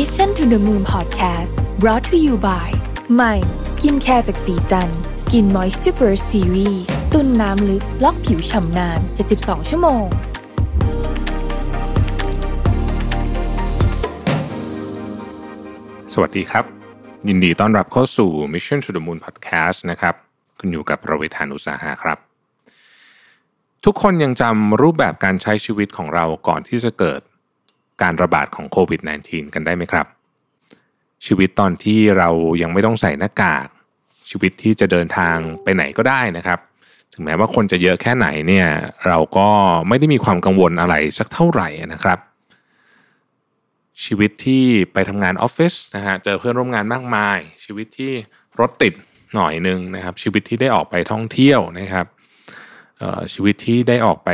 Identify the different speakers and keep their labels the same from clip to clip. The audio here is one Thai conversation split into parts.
Speaker 1: Mission to the Moon Podcast brought to you by ใหม่ skincare จากศรีจันทร์ Skin Moisture Super Series ตุนน้ำลึก ล็อกผิวฉ่ำนาน 72 ชั่วโมง
Speaker 2: สวัสดีครับ ยินดีต้อนรับเข้าสู่ Mission to the Moon Podcast นะครับ คุณอยู่กับรวิศ หาญอุตสาหะครับ ทุกคนยังจำรูปแบบการใช้ชีวิตของเราก่อนที่จะเกิด การระบาดของโควิด -19 กันได้ไหมครับ ชีวิตตอนที่เรายังไม่ต้องใส่หน้ากาก ชีวิตที่จะเดินทางไปไหนก็ได้นะครับ ถึงแม้ว่าคนจะเยอะแค่ไหนเนี่ยเราก็ไม่ได้มีความกังวลอะไรสักเท่าไหร่นะครับ ชีวิตที่ไปทำงานออฟฟิศนะฮะเจอเพื่อนร่วมงานมากมาย ชีวิตที่รถติดหน่อยหนึ่งนะครับ ชีวิตที่ได้ออกไปท่องเที่ยวนะครับชีวิตที่ได้ออกไป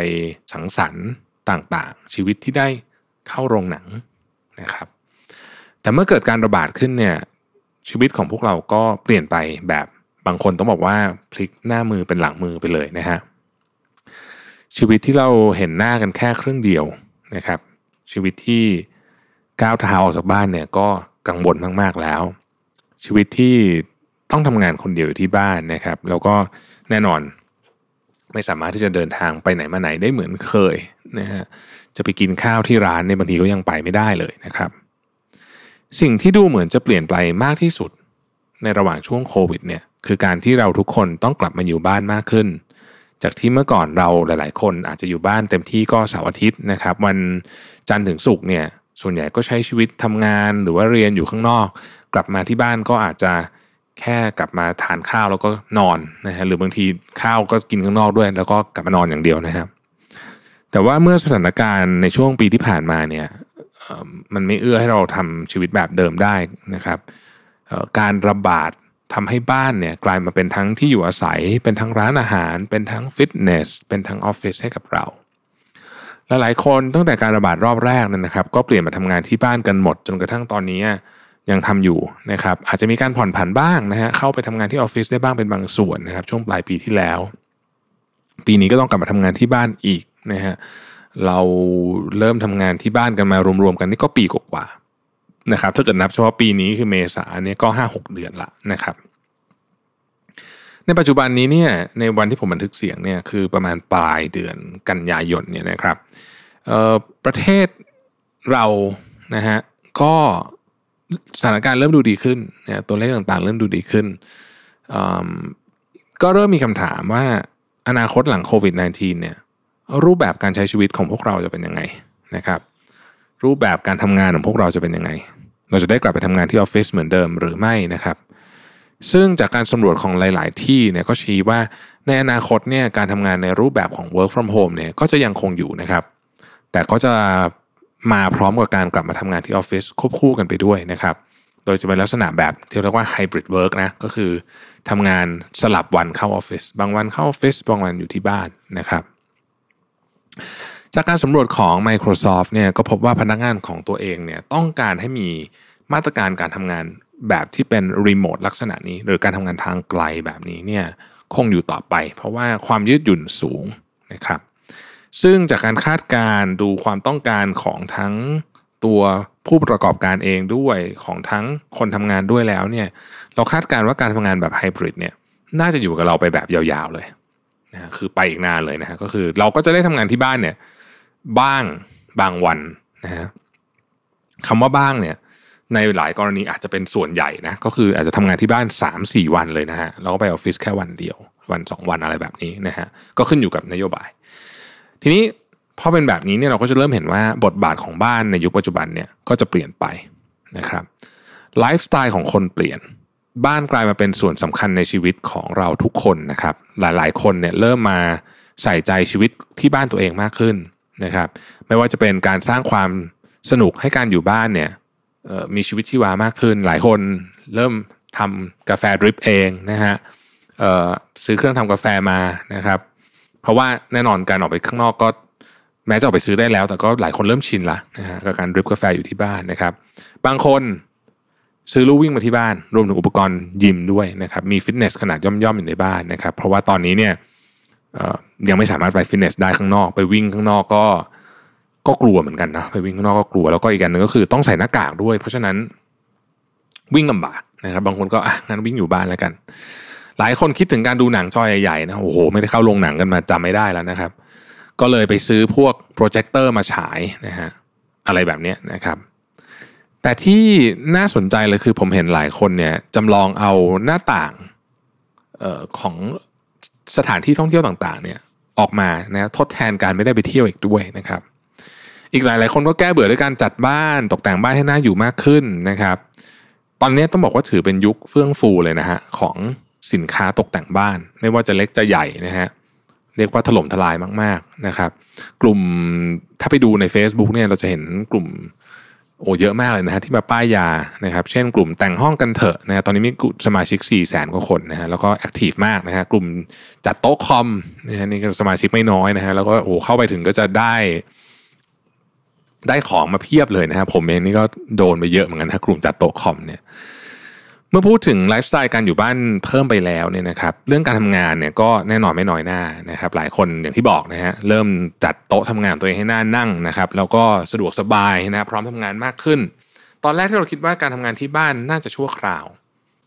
Speaker 2: สังสรรค์ต่างๆ ชีวิตที่ได้ เข้าโรงหนังนะครับ แต่เมื่อเกิดการระบาดขึ้นเนี่ยชีวิตของพวกเราก็เปลี่ยนไปแบบบางคนต้องบอกว่าพลิกหน้ามือเป็นหลังมือไปเลยนะฮะชีวิตที่เราเห็นหน้ากันแค่ครึ่งเดียวนะครับ ชีวิตที่ก้าวเท้าออกจากบ้านเนี่ยก็กังวลมากๆแล้ว ชีวิตที่ต้องทำงานคนเดียวอยู่ที่บ้านนะครับ แล้วก็แน่นอน ไม่สามารถที่จะเดินทางไปไหนมาไหนได้เหมือนเคยนะฮะจะไปกินข้าวที่ร้านในบางทีก็ยังไปไม่ได้เลยนะครับ สิ่งที่ดูเหมือนจะเปลี่ยนไปมากที่สุด ในระหว่างช่วงโควิดเนี่ยคือการที่เราทุกคนต้องกลับมาอยู่บ้านมากขึ้น จากที่เมื่อก่อนเราหลาย ๆ คนอาจจะอยู่บ้านเต็มที่ก็เสาร์อาทิตย์นะครับ วันจันทร์ถึงศุกร์เนี่ยส่วนใหญ่ก็ใช้ชีวิตทำงานหรือว่าเรียนอยู่ข้างนอก กลับมาที่บ้านก็อาจจะ แค่กลับมาทานข้าวแล้วก็นอนนะฮะหรือบางทีข้าวก็กินข้างนอกด้วย แล้วก็กลับมานอนอย่างเดียวนะครับ แต่ว่าเมื่อสถานการณ์ในช่วงปีที่ผ่านมาเนี่ยมันไม่เอื้อให้เราทำชีวิตแบบเดิมได้นะครับการระบาดทำให้บ้านเนี่ยกลายมาเป็นทั้งที่อยู่อาศัย เป็นทั้งร้านอาหาร เป็นทั้งฟิตเนส เป็นทั้งออฟฟิศให้กับเราลหลายคนตั้งแต่การระบาดรอบแรกนั้นนะครับ ก็เปลี่ยนมาทำงานที่บ้านกันหมด จนกระทั่งตอนนี้ ยังทำอยู่นะครับอาจจะมีการผ่อนผันบ้างนะฮะเข้าไปทำงานที่ออฟฟิศได้บ้างเป็นบางส่วนนะครับ ช่วงปลายปีที่แล้ว ปีนี้ก็ต้องกลับมาทำงานที่บ้านอีกนะฮะเราเริ่มทำงานที่บ้านกันมารวมๆกันนี่ก็ปีกว่านะครับถ้าเกิดนับเฉพาะปีนี้คือเมษาเนี่ยก็ห้าหกเดือนละนะครับ ในปัจจุบันนี้เนี่ยในวันที่ผมบันทึกเสียงเนี่ยคือประมาณปลายเดือนกันยายนเนี่ยนะครับประเทศเรานะฮะก็ สถานการณ์เริ่มดูดีขึ้นเนี่ยตัวเลขต่างๆ เริ่มดูดีขึ้น ก็เริ่มมีคำถามว่าอนาคตหลังโควิด -19 เนี่ยรูปแบบการใช้ชีวิตของพวกเราจะเป็นยังไงนะครับ รูปแบบการทำงานของพวกเราจะเป็นยังไง เราจะได้กลับไปทำงานที่ออฟฟิศเหมือนเดิมหรือไม่นะครับ ซึ่งจากการสำรวจของหลาย ๆ ที่เนี่ยก็ชี้ว่าในอนาคตเนี่ยการทำงานในรูปแบบของ work from home เนี่ยก็จะยังคงอยู่นะครับ แต่ก็จะ มาพร้อมกับการกลับมาทำงานที่ออฟฟิศควบคู่กันไปด้วยนะครับ โดยจะเป็นลักษณะแบบที่เรียกว่า hybrid work นะก็คือทำงานสลับวันเข้าออฟฟิศบางวันเข้าออฟฟิศบางวันอยู่ที่บ้านนะครับ จากการสำรวจของ Microsoft เนี่ยก็พบว่าพนักงานของตัวเองเนี่ยต้องการให้มีมาตรการการทำงานแบบที่เป็นรีโมทลักษณะนี้ หรือการทำงานทางไกลแบบนี้เนี่ยคงอยู่ต่อไป เพราะว่าความยืดหยุ่นสูงนะครับ ซึ่งจากการคาดการดูความต้องการของทั้งตัวผู้ประกอบการเองด้วยของทั้งคนทำงานด้วยแล้วเนี่ยเราคาดการว่าการทำงานแบบไฮบริดเนี่ยน่าจะอยู่กับเราไปแบบยาวๆเลยนะคือไปอีกนานเลยนะฮะก็คือเราก็จะได้ทำงานที่บ้านเนี่ยบ้างบางวันนะฮะคำว่าบ้างเนี่ยในหลายกรณีอาจจะเป็นส่วนใหญ่นะก็คืออาจจะทำงานที่บ้าน 3-4 วันเลยนะฮะเราก็ไปออฟฟิศแค่วันเดียววัน 2 วันอะไรแบบนี้นะฮะก็ขึ้นอยู่กับนโยบาย ทีนี้พอเป็นแบบนี้เนี่ยเราก็จะเริ่มเห็นว่าบทบาทของบ้านในยุคปัจจุบันเนี่ยก็จะเปลี่ยนไปนะครับไลฟ์สไตล์ของคนเปลี่ยน บ้านกลายมาเป็นส่วนสำคัญในชีวิตของเราทุกคนนะครับ หลายๆ คนเนี่ยเริ่มมาใส่ใจชีวิตที่บ้านตัวเองมากขึ้นนะครับ ไม่ว่าจะเป็นการสร้างความสนุกให้การอยู่บ้านเนี่ยมีชีวิตที่วามากขึ้น หลายคนเริ่มทำกาแฟดริปเองนะฮะซื้อเครื่องทำกาแฟมานะครับ เพราะว่าแน่นอนการออกไปข้างนอกก็แม้จะออกไปซื้อได้แล้ว แต่ก็หลายคนเริ่มชินละนะฮะกับการดริปกาแฟอยู่ที่บ้านนะครับ บางคนซื้อลู่วิ่งมาที่บ้าน รวมถึงอุปกรณ์ยิมด้วยนะครับ มีฟิตเนสขนาดย่อมๆอยู่ในบ้านนะครับ เพราะว่าตอนนี้เนี่ยยังไม่สามารถไปฟิตเนสได้ข้างนอก ไปวิ่งข้างนอกก็ก็กลัวเหมือนกันนะไปวิ่งข้างนอกก็กลัวแล้วก็อีกอันหนึ่งก็คือต้องใส่หน้ากากด้วย เพราะฉะนั้นวิ่งลำบากนะครับ บางคนก็อะงั้นวิ่งอยู่บ้านแล้วกัน หลายคนคิดถึงการดูหนังจอใหญ่ๆนะโอ้โหไม่ได้เข้าโรงหนังกันมาจำไม่ได้แล้วนะครับ ก็เลยไปซื้อพวกโปรเจคเตอร์มาฉายนะฮะอะไรแบบนี้นะครับ แต่ที่น่าสนใจเลยคือผมเห็นหลายคนเนี่ยจำลองเอาหน้าต่างออของสถานที่ท่องเที่ยวต่างๆ เนี่ยออกมานะทดแทนการไม่ได้ไปเที่ยวอีกด้วยนะครับ อีกหลายหลายคนก็แก้เบื่อด้วยการจัดบ้านตกแต่งบ้านให้น่าอยู่มากขึ้นนะครับ ตอนนี้ต้องบอกว่าถือเป็นยุคเฟื่องฟูเลยนะฮะของ สินค้าตกแต่งบ้าน ไม่ว่าจะเล็กจะใหญ่นะฮะเรียกว่าถล่มทลายมาก ๆนะครับ กลุ่มถ้าไปดูใน Facebook เนี่ยเราจะเห็นกลุ่มโอ้เยอะมากเลยนะฮะที่มาป้ายยานะครับ เช่นกลุ่มแต่งห้องกันเถอะนะฮะตอนนี้มีสมาชิก4 0 0แสนกว่าคนนะฮะแล้วก็แอคทีฟมากนะฮะกลุ่มจัดโต๊ะคอมนะฮะนี่ก็สมาชิกไม่น้อยนะฮะแล้วก็โอ้เข้าไปถึงก็จะได้ ได้ของมาเพียบเลยนะครับผมเองนี่ก็โดนไปเยอะเหมือนกันถ้ากลุ่มจัดโต๊ะคอมเนี่ย เมื่อพูดถึงไลฟ์สไตล์การอยู่บ้านเพิ่มไปแล้วเนี่ยนะครับเรื่องการทำงานเนี่ยก็แน่นอนไม่น้อยหน้านะครับหลายคนอย่างที่บอกนะฮะเริ่มจัดโต๊ะทำงานตัวเองให้หน้านั่งนะครับแล้วก็สะดวกสบายนะพร้อมทำงานมากขึ้น ตอนแรกที่เราคิดว่าการทำงานที่บ้านน่าจะชั่วคราว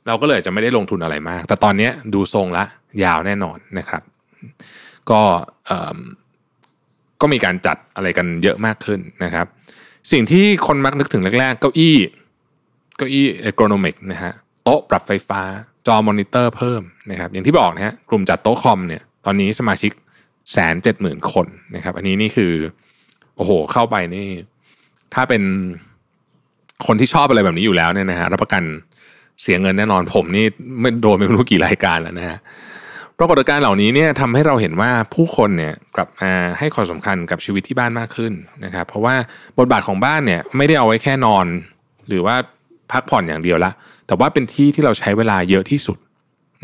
Speaker 2: เราก็เลยจะไม่ได้ลงทุนอะไรมาก แต่ตอนนี้ดูทรงละยาวแน่นอนนะครับ ก็ก็มีการจัดอะไรกันเยอะมากขึ้นนะครับ สิ่งที่คนมักนึกถึงแรกๆเก้าอี้เก้าอี้เอโกรโนมิกนะฮะ โต๊ะปรับไฟฟ้า จอมอนิเตอร์เพิ่มนะครับ อย่างที่บอกนะฮะกลุ่มจัดโต๊ะคอมเนี่ยตอนนี้สมาชิกแสนเจ็ดหมื่นคนนะครับ อันนี้นี่คือ โอ้โห เข้าไปนี่ ถ้าเป็นคนที่ชอบอะไรแบบนี้อยู่แล้วเนี่ยนะฮะรับประกันเสียเงินแน่นอนผมนี่ไม่โดนไม่รู้กี่รายการแล้วนะฮะปรากฏการณ์เหล่านี้เนี่ยทำให้เราเห็นว่าผู้คนเนี่ยกลับมาให้ความสำคัญกับชีวิตที่บ้านมากขึ้นนะครับ เพราะว่าบทบาทของบ้านเนี่ยไม่ได้เอาไว้แค่นอน หรือว่าพักผ่อนอย่างเดียวละ แต่ว่าเป็นที่ที่เราใช้เวลาเยอะที่สุด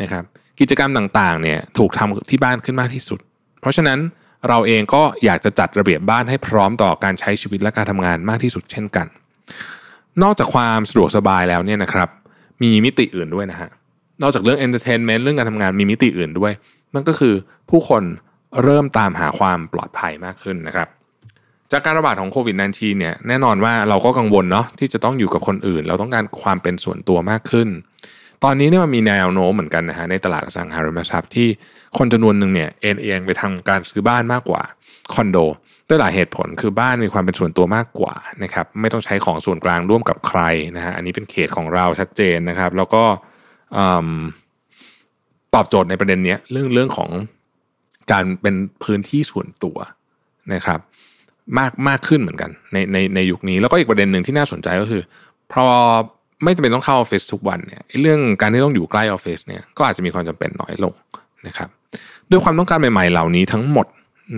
Speaker 2: นะครับ กิจกรรมต่างๆเนี่ยถูกทำที่บ้านขึ้นมากที่สุด เพราะฉะนั้นเราเองก็อยากจะจัดระเบียบบ้านให้พร้อมต่อการใช้ชีวิตและการทำงานมากที่สุดเช่นกัน นอกจากความสะดวกสบายแล้วเนี่ยนะครับ มีมิติอื่นด้วยนะฮะนอกจากเรื่อง entertainment เรื่องการทำงานมีมิติอื่นด้วยนั่นก็คือผู้คนเริ่มตามหาความปลอดภัยมากขึ้นนะครับ จากการระบาดของโควิด -19 เนี่ยแน่นอนว่าเราก็กังวลเนาะที่จะต้องอยู่กับคนอื่น เราต้องการความเป็นส่วนตัวมากขึ้น ตอนนี้เนี่ยมันมีแนวโน้มเหมือนกันนะฮะในตลาดอสังหาริมทรัพย์ที่คนจำนวนหนึ่งเนี่ยเอ็นเอียงไปทางการซื้อบ้านมากกว่าคอนโดด้วยหลายเหตุผลคือบ้านมีความเป็นส่วนตัวมากกว่านะครับไม่ต้องใช้ของส่วนกลางร่วมกับใครนะฮะอันนี้เป็นเขตของเราชัดเจนนะครับ แล้วก็ตอบโจทย์ในประเด็นนี้เรื่องเรื่องของการเป็นพื้นที่ส่วนตัวนะครับ มากมากขึ้นเหมือนกันในในในยุคนี้ แล้วก็อีกประเด็นหนึ่งที่น่าสนใจก็คือ พอไม่จำเป็นต้องเข้าออฟฟิศทุกวันเนี่ยเรื่องการที่ต้องอยู่ใกล้ออฟฟิศเนี่ยก็อาจจะมีความจำเป็นน้อยลงนะครับด้วยความต้องการใหม่ๆเหล่านี้ทั้งหมด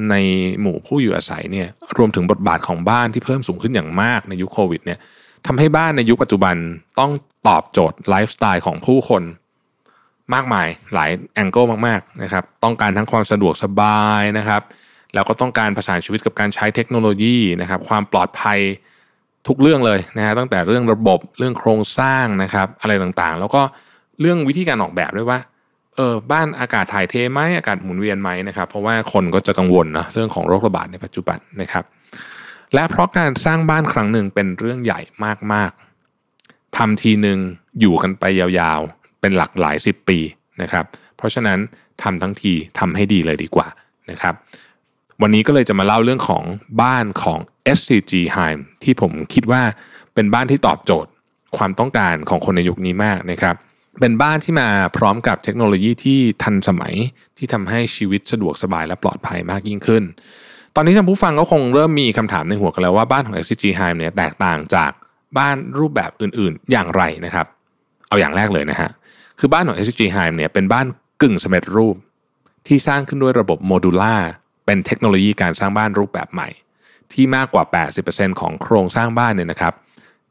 Speaker 2: ในหมู่ผู้อยู่อาศัยเนี่ยรวมถึงบทบาทของบ้านที่เพิ่มสูงขึ้นอย่างมากในยุคโควิดเนี่ยทำให้บ้านในยุคปัจจุบันต้องตอบโจทย์ไลฟ์สไตล์ของผู้คนมากมายหลายแองเกิลมากๆนะครับต้องการทั้งความสะดวกสบายนะครับ แล้วก็ต้องการประสานชีวิตกับการใช้เทคโนโลยีนะครับ ความปลอดภัยทุกเรื่องเลยนะฮะตั้งแต่เรื่องระบบเรื่องโครงสร้างนะครับ อะไรต่างๆ แล้วก็เรื่องวิธีการออกแบบด้วยว่าเออบ้านอากาศถ่ายเทไหมอากาศหมุนเวียนไหมนะครับ เพราะว่าคนก็จะกังวลนะเรื่องของโรคระบาดในปัจจุบันนะครับ และเพราะการสร้างบ้านครั้งหนึ่งเป็นเรื่องใหญ่มากๆทำทีหนึ่งอยู่กันไปยาวๆ เป็นหลักหลายสิบปีนะครับ เพราะฉะนั้นทำทั้งทีทำให้ดีเลยดีกว่านะครับ วันนี้ก็เลยจะมาเล่าเรื่องของบ้านของ SCG Heim ที่ผมคิดว่าเป็นบ้านที่ตอบโจทย์ความต้องการของคนในยุคนี้มากนะครับ เป็นบ้านที่มาพร้อมกับเทคโนโลยีที่ทันสมัยที่ทำให้ชีวิตสะดวกสบายและปลอดภัยมากยิ่งขึ้น ตอนนี้ท่านผู้ฟังก็คงเริ่มมีคำถามในหัวกันแล้วว่าบ้านของ SCG Heim เนี่ยแตกต่างจากบ้านรูปแบบอื่นๆ อย่างไรนะครับ เอาอย่างแรกเลยนะฮะคือบ้านของ SCG Heim เนี่ยเป็นบ้านกึ่งสำเร็จรูป ที่สร้างขึ้นด้วยระบบโมดูล่า เป็นเทคโนโลยีการสร้างบ้านรูปแบบใหม่ ที่มากกว่า 80%ของโครงสร้างบ้านเนี่ยนะครับ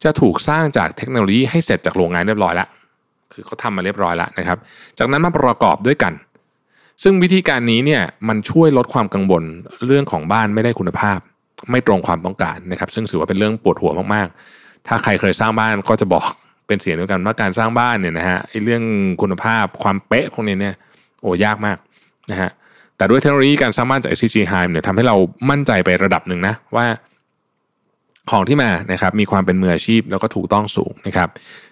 Speaker 2: จะถูกสร้างจากเทคโนโลยีให้เสร็จจากโรงงานเรียบร้อยแล้วคือเขาทำมาเรียบร้อยแล้วนะครับ จากนั้นมาประกอบด้วยกัน ซึ่งวิธีการนี้เนี่ยมันช่วยลดความกังวลเรื่องของบ้านไม่ได้คุณภาพ ไม่ตรงความต้องการนะครับ ซึ่งถือว่าเป็นเรื่องปวดหัวมากๆ ถ้าใครเคยสร้างบ้านก็จะบอกเป็นเสียงเดียวกันว่าการสร้างบ้านเนี่ยนะฮะไอ้เรื่องคุณภาพความเป๊ะพวกนี้เนี่ยโอ้ยากมากนะฮะ แต่ด้วยเทคโนโลยีการสร้างบ้านจาก SCG Heim เนี่ยทำให้เรามั่นใจไประดับหนึ่งนะว่าของที่มานะครับมีความเป็นมืออาชีพแล้วก็ถูกต้องสูงนะครับ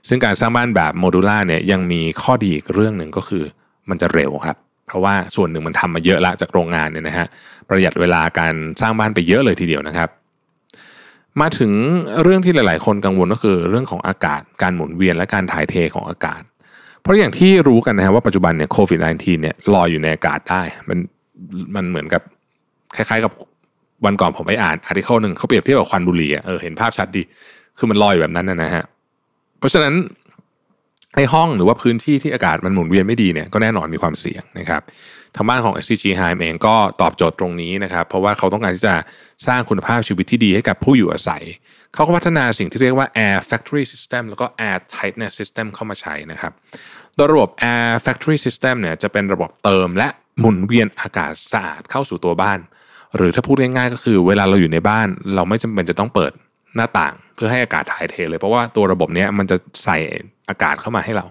Speaker 2: ซึ่งการสร้างบ้านแบบโมดูล่าเนี่ยยังมีข้อดีอีกเรื่องหนึ่งก็คือมันจะเร็วครับ เพราะว่าส่วนหนึ่งมันทำมาเยอะละจากโรงงานเนี่ยนะฮะประหยัดเวลาการสร้างบ้านไปเยอะเลยทีเดียวนะครับ มาถึงเรื่องที่หลาย ๆ คนกังวลก็คือเรื่องของอากาศการหมุนเวียนและการถ่ายเทของอากาศ เพราะอย่างที่รู้กันนะฮะว่าปัจจุบันเนี่ยโควิด -19 เนี่ยลอยอยู่ในอากาศได้มัน มันเหมือนกับคล้าย ๆ กับวันก่อนผมไปอ่านอาร์ติเคิลหนึ่งเขาเปรียบเทียบกับควันบุหรี่เออเห็นภาพชัดดี คือมันลอยแบบนั้นนะฮะ เพราะฉะนั้นในห้องหรือว่าพื้นที่ที่อากาศมันหมุนเวียนไม่ดีเนี่ยก็แน่นอนมีความเสี่ยงนะครับทางบ้านของ SCG h i m เองก็ตอบโจทย์ตรงนี้นะครับ เพราะว่าเขาต้องการที่จะสร้างคุณภาพชีวิตที่ดีให้กับผู้อยู่อาศัย เขาก็พัฒนาสิ่งที่เรียกว่า Air Factory System แล้วก็ Air Tightness System เข้ามาใช้นะครับ โดยระบบ Air Factory System เนี่ยจะเป็นระบบเติมและ หมุนเวียนอากาศสะอาดเข้าสู่ตัวบ้าน หรือถ้าพูดง่ายๆก็คือ เวลาเราอยู่ในบ้าน เราไม่จำเป็นจะต้องเปิดหน้าต่าง เพื่อให้อากาศถ่ายเทเลย เพราะว่าตัวระบบนี้มันจะใส่อากาศเข้ามาให้เรา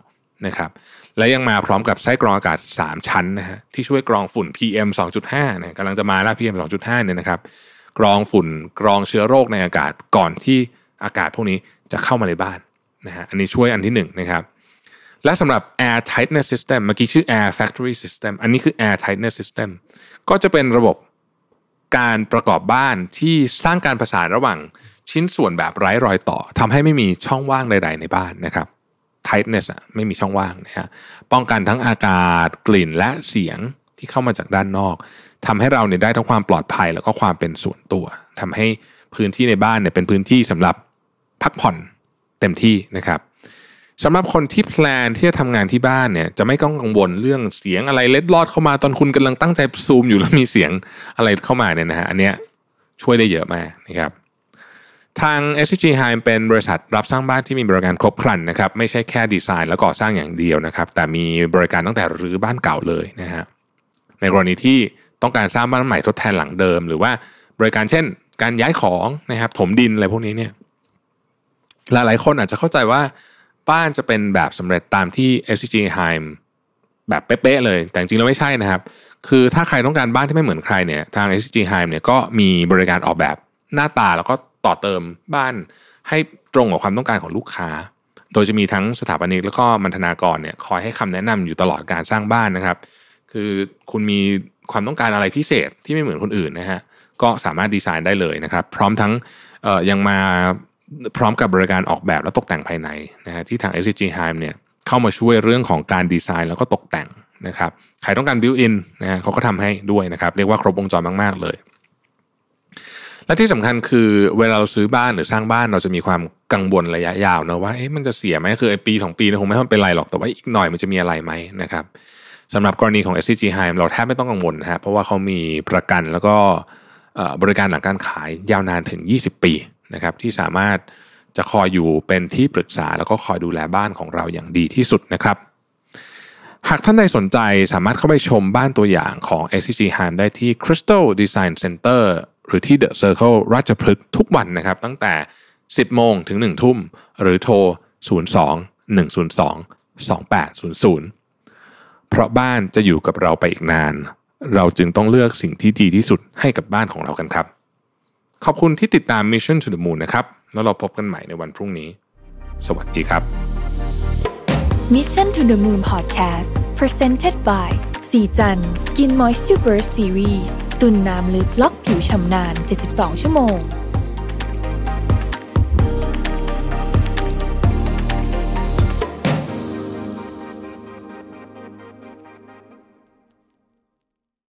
Speaker 2: นะครับและยังมาพร้อมกับไส้กรองอากาศ 3 ชั้นนะฮะที่ช่วยกรองฝุ่น PM 2.5นี่ยกำลังจะมาแล้ว PM 2.5เนี่ยนะครับกรองฝุ่นกรองเชื้อโรคในอากาศก่อนที่อากาศพวกนี้จะเข้ามาในบ้านนะฮะอันนี้ช่วยอันที่1นนะครับ และสำหรับ air tightness system เมื่อกี้ชื่อ air factory system อันนี้คือ air tightness system ก็จะเป็นระบบการประกอบบ้านที่สร้างการประสานระหว่างชิ้นส่วนแบบไร้รอยต่อทำให้ไม่มีช่องว่างใด ๆ ในบ้านนะครับ tightness อะไม่มีช่องว่างนะฮะป้องกันทั้งอากาศกลิ่นและเสียงที่เข้ามาจากด้านนอกทำให้เราเนี่ยได้ทั้งความปลอดภัยแล้วก็ความเป็นส่วนตัวทำให้พื้นที่ในบ้านเนี่ยเป็นพื้นที่สำหรับพักผ่อนเต็มที่นะครับ สำหรับคนที่แพลนที่จะทำงานที่บ้านเนี่ย จะไม่ต้องกังวลเรื่องเสียงอะไรเล็ดลอดเข้ามาตอนคุณกำลังตั้งใจซูมอยู่แล้วมีเสียงอะไรเข้ามาเนี่ยนะฮะอันเนี้ยช่วยได้เยอะมากนะครับทาง s g h i m เป็นบริษัทรับสร้างบ้านที่มีบริการครบครันนะครับไม่ใช่แค่ดีไซน์และก่อสร้างอย่างเดียวนะครับ แต่มีบริการตั้งแต่รื้อบ้านเก่าเลยนะฮะในกรณีที่ต้องการสร้างบ้านใหม่ทดแทนหลังเดิม หรือว่าบริการเช่น การย้ายของนะครับถมดินอะไรพวกนี้เนี่ยหลายๆคนอาจจะเข้าใจว่า บ้านจะเป็นแบบสำเร็จตามที่ SCG h i m แบบเป๊ะๆเลย แต่จริงแล้วไม่ใช่นะครับ คือถ้าใครต้องการบ้านที่ไม่เหมือนใครเนี่ยทาง SCG h i m เนี่ยก็มีบริการออกแบบหน้าตาแล้วก็ต่อเติมบ้านให้ตรงกับความต้องการของลูกค้า โดยจะมีทั้งสถาปนิกแล้วก็มันธนากรเนี่ยคอยให้คำแนะนำอยู่ตลอดการสร้างบ้านนะครับ คือคุณมีความต้องการอะไรพิเศษที่ไม่เหมือนคนอื่นนะฮะก็สามารถดีไซน์ได้เลยนะครับ พร้อมทั้งยังมา พร้อมกับบริการออกแบบและตกแต่งภายในนะฮะที่ทาง SCG HEIM เนี่ยเข้ามาช่วยเรื่องของการดีไซน์แล้วก็ตกแต่งนะครับใครต้องการ built-in นะฮะเขาก็ทำให้ด้วยนะครับ เรียกว่าครบวงจรมาก ๆ เลย และที่สำคัญคือเวลาเราซื้อบ้านหรือสร้างบ้านเราจะมีความกังวลระยะยาวนะว่าเอ๊ะมันจะเสียไหมคือไอปีสองปีคงไม่เป็นไรหรอกแต่ว่าอีกหน่อยมันจะมีอะไรไหมนะครับสำหรับกรณีของ SCG h i m เราแทบไม่ต้องกังวลนะฮะเพราะว่าเขามีประกันแล้วก็บริการหลังการขายยาวนานถึง 20 ปี นะครับที่สามารถจะคอยอยู่เป็นที่ปรึกษาแล้วก็คอยดูแลบ้านของเราอย่างดีที่สุดนะครับ หากท่านใดสนใจสามารถเข้าไปชมบ้านตัวอย่างของ SCG h i m ได้ที่ Crystal Design Center หรือที่ The Circle ราชพฤกษ์ทุกวันนะครับ ตั้งแต่ 10 โมงถึง 1 ทุ่ม หรือโทร 02 102 2800 เพราะบ้านจะอยู่กับเราไปอีกนาน เราจึงต้องเลือกสิ่งที่ดีที่สุดให้กับบ้านของเรากันครับ ขอบคุณที่ติดตาม Mission to the Moon นะครับ แล้วเราพบกันใหม่ในวันพรุ่งนี้ สวัสดีครับ
Speaker 1: Mission to the Moon Podcast Presented by สีจัน Skin Moisture Burst Series ตุนน้ำลึกล็อกผิวชำนาน 72 ชั่วโมง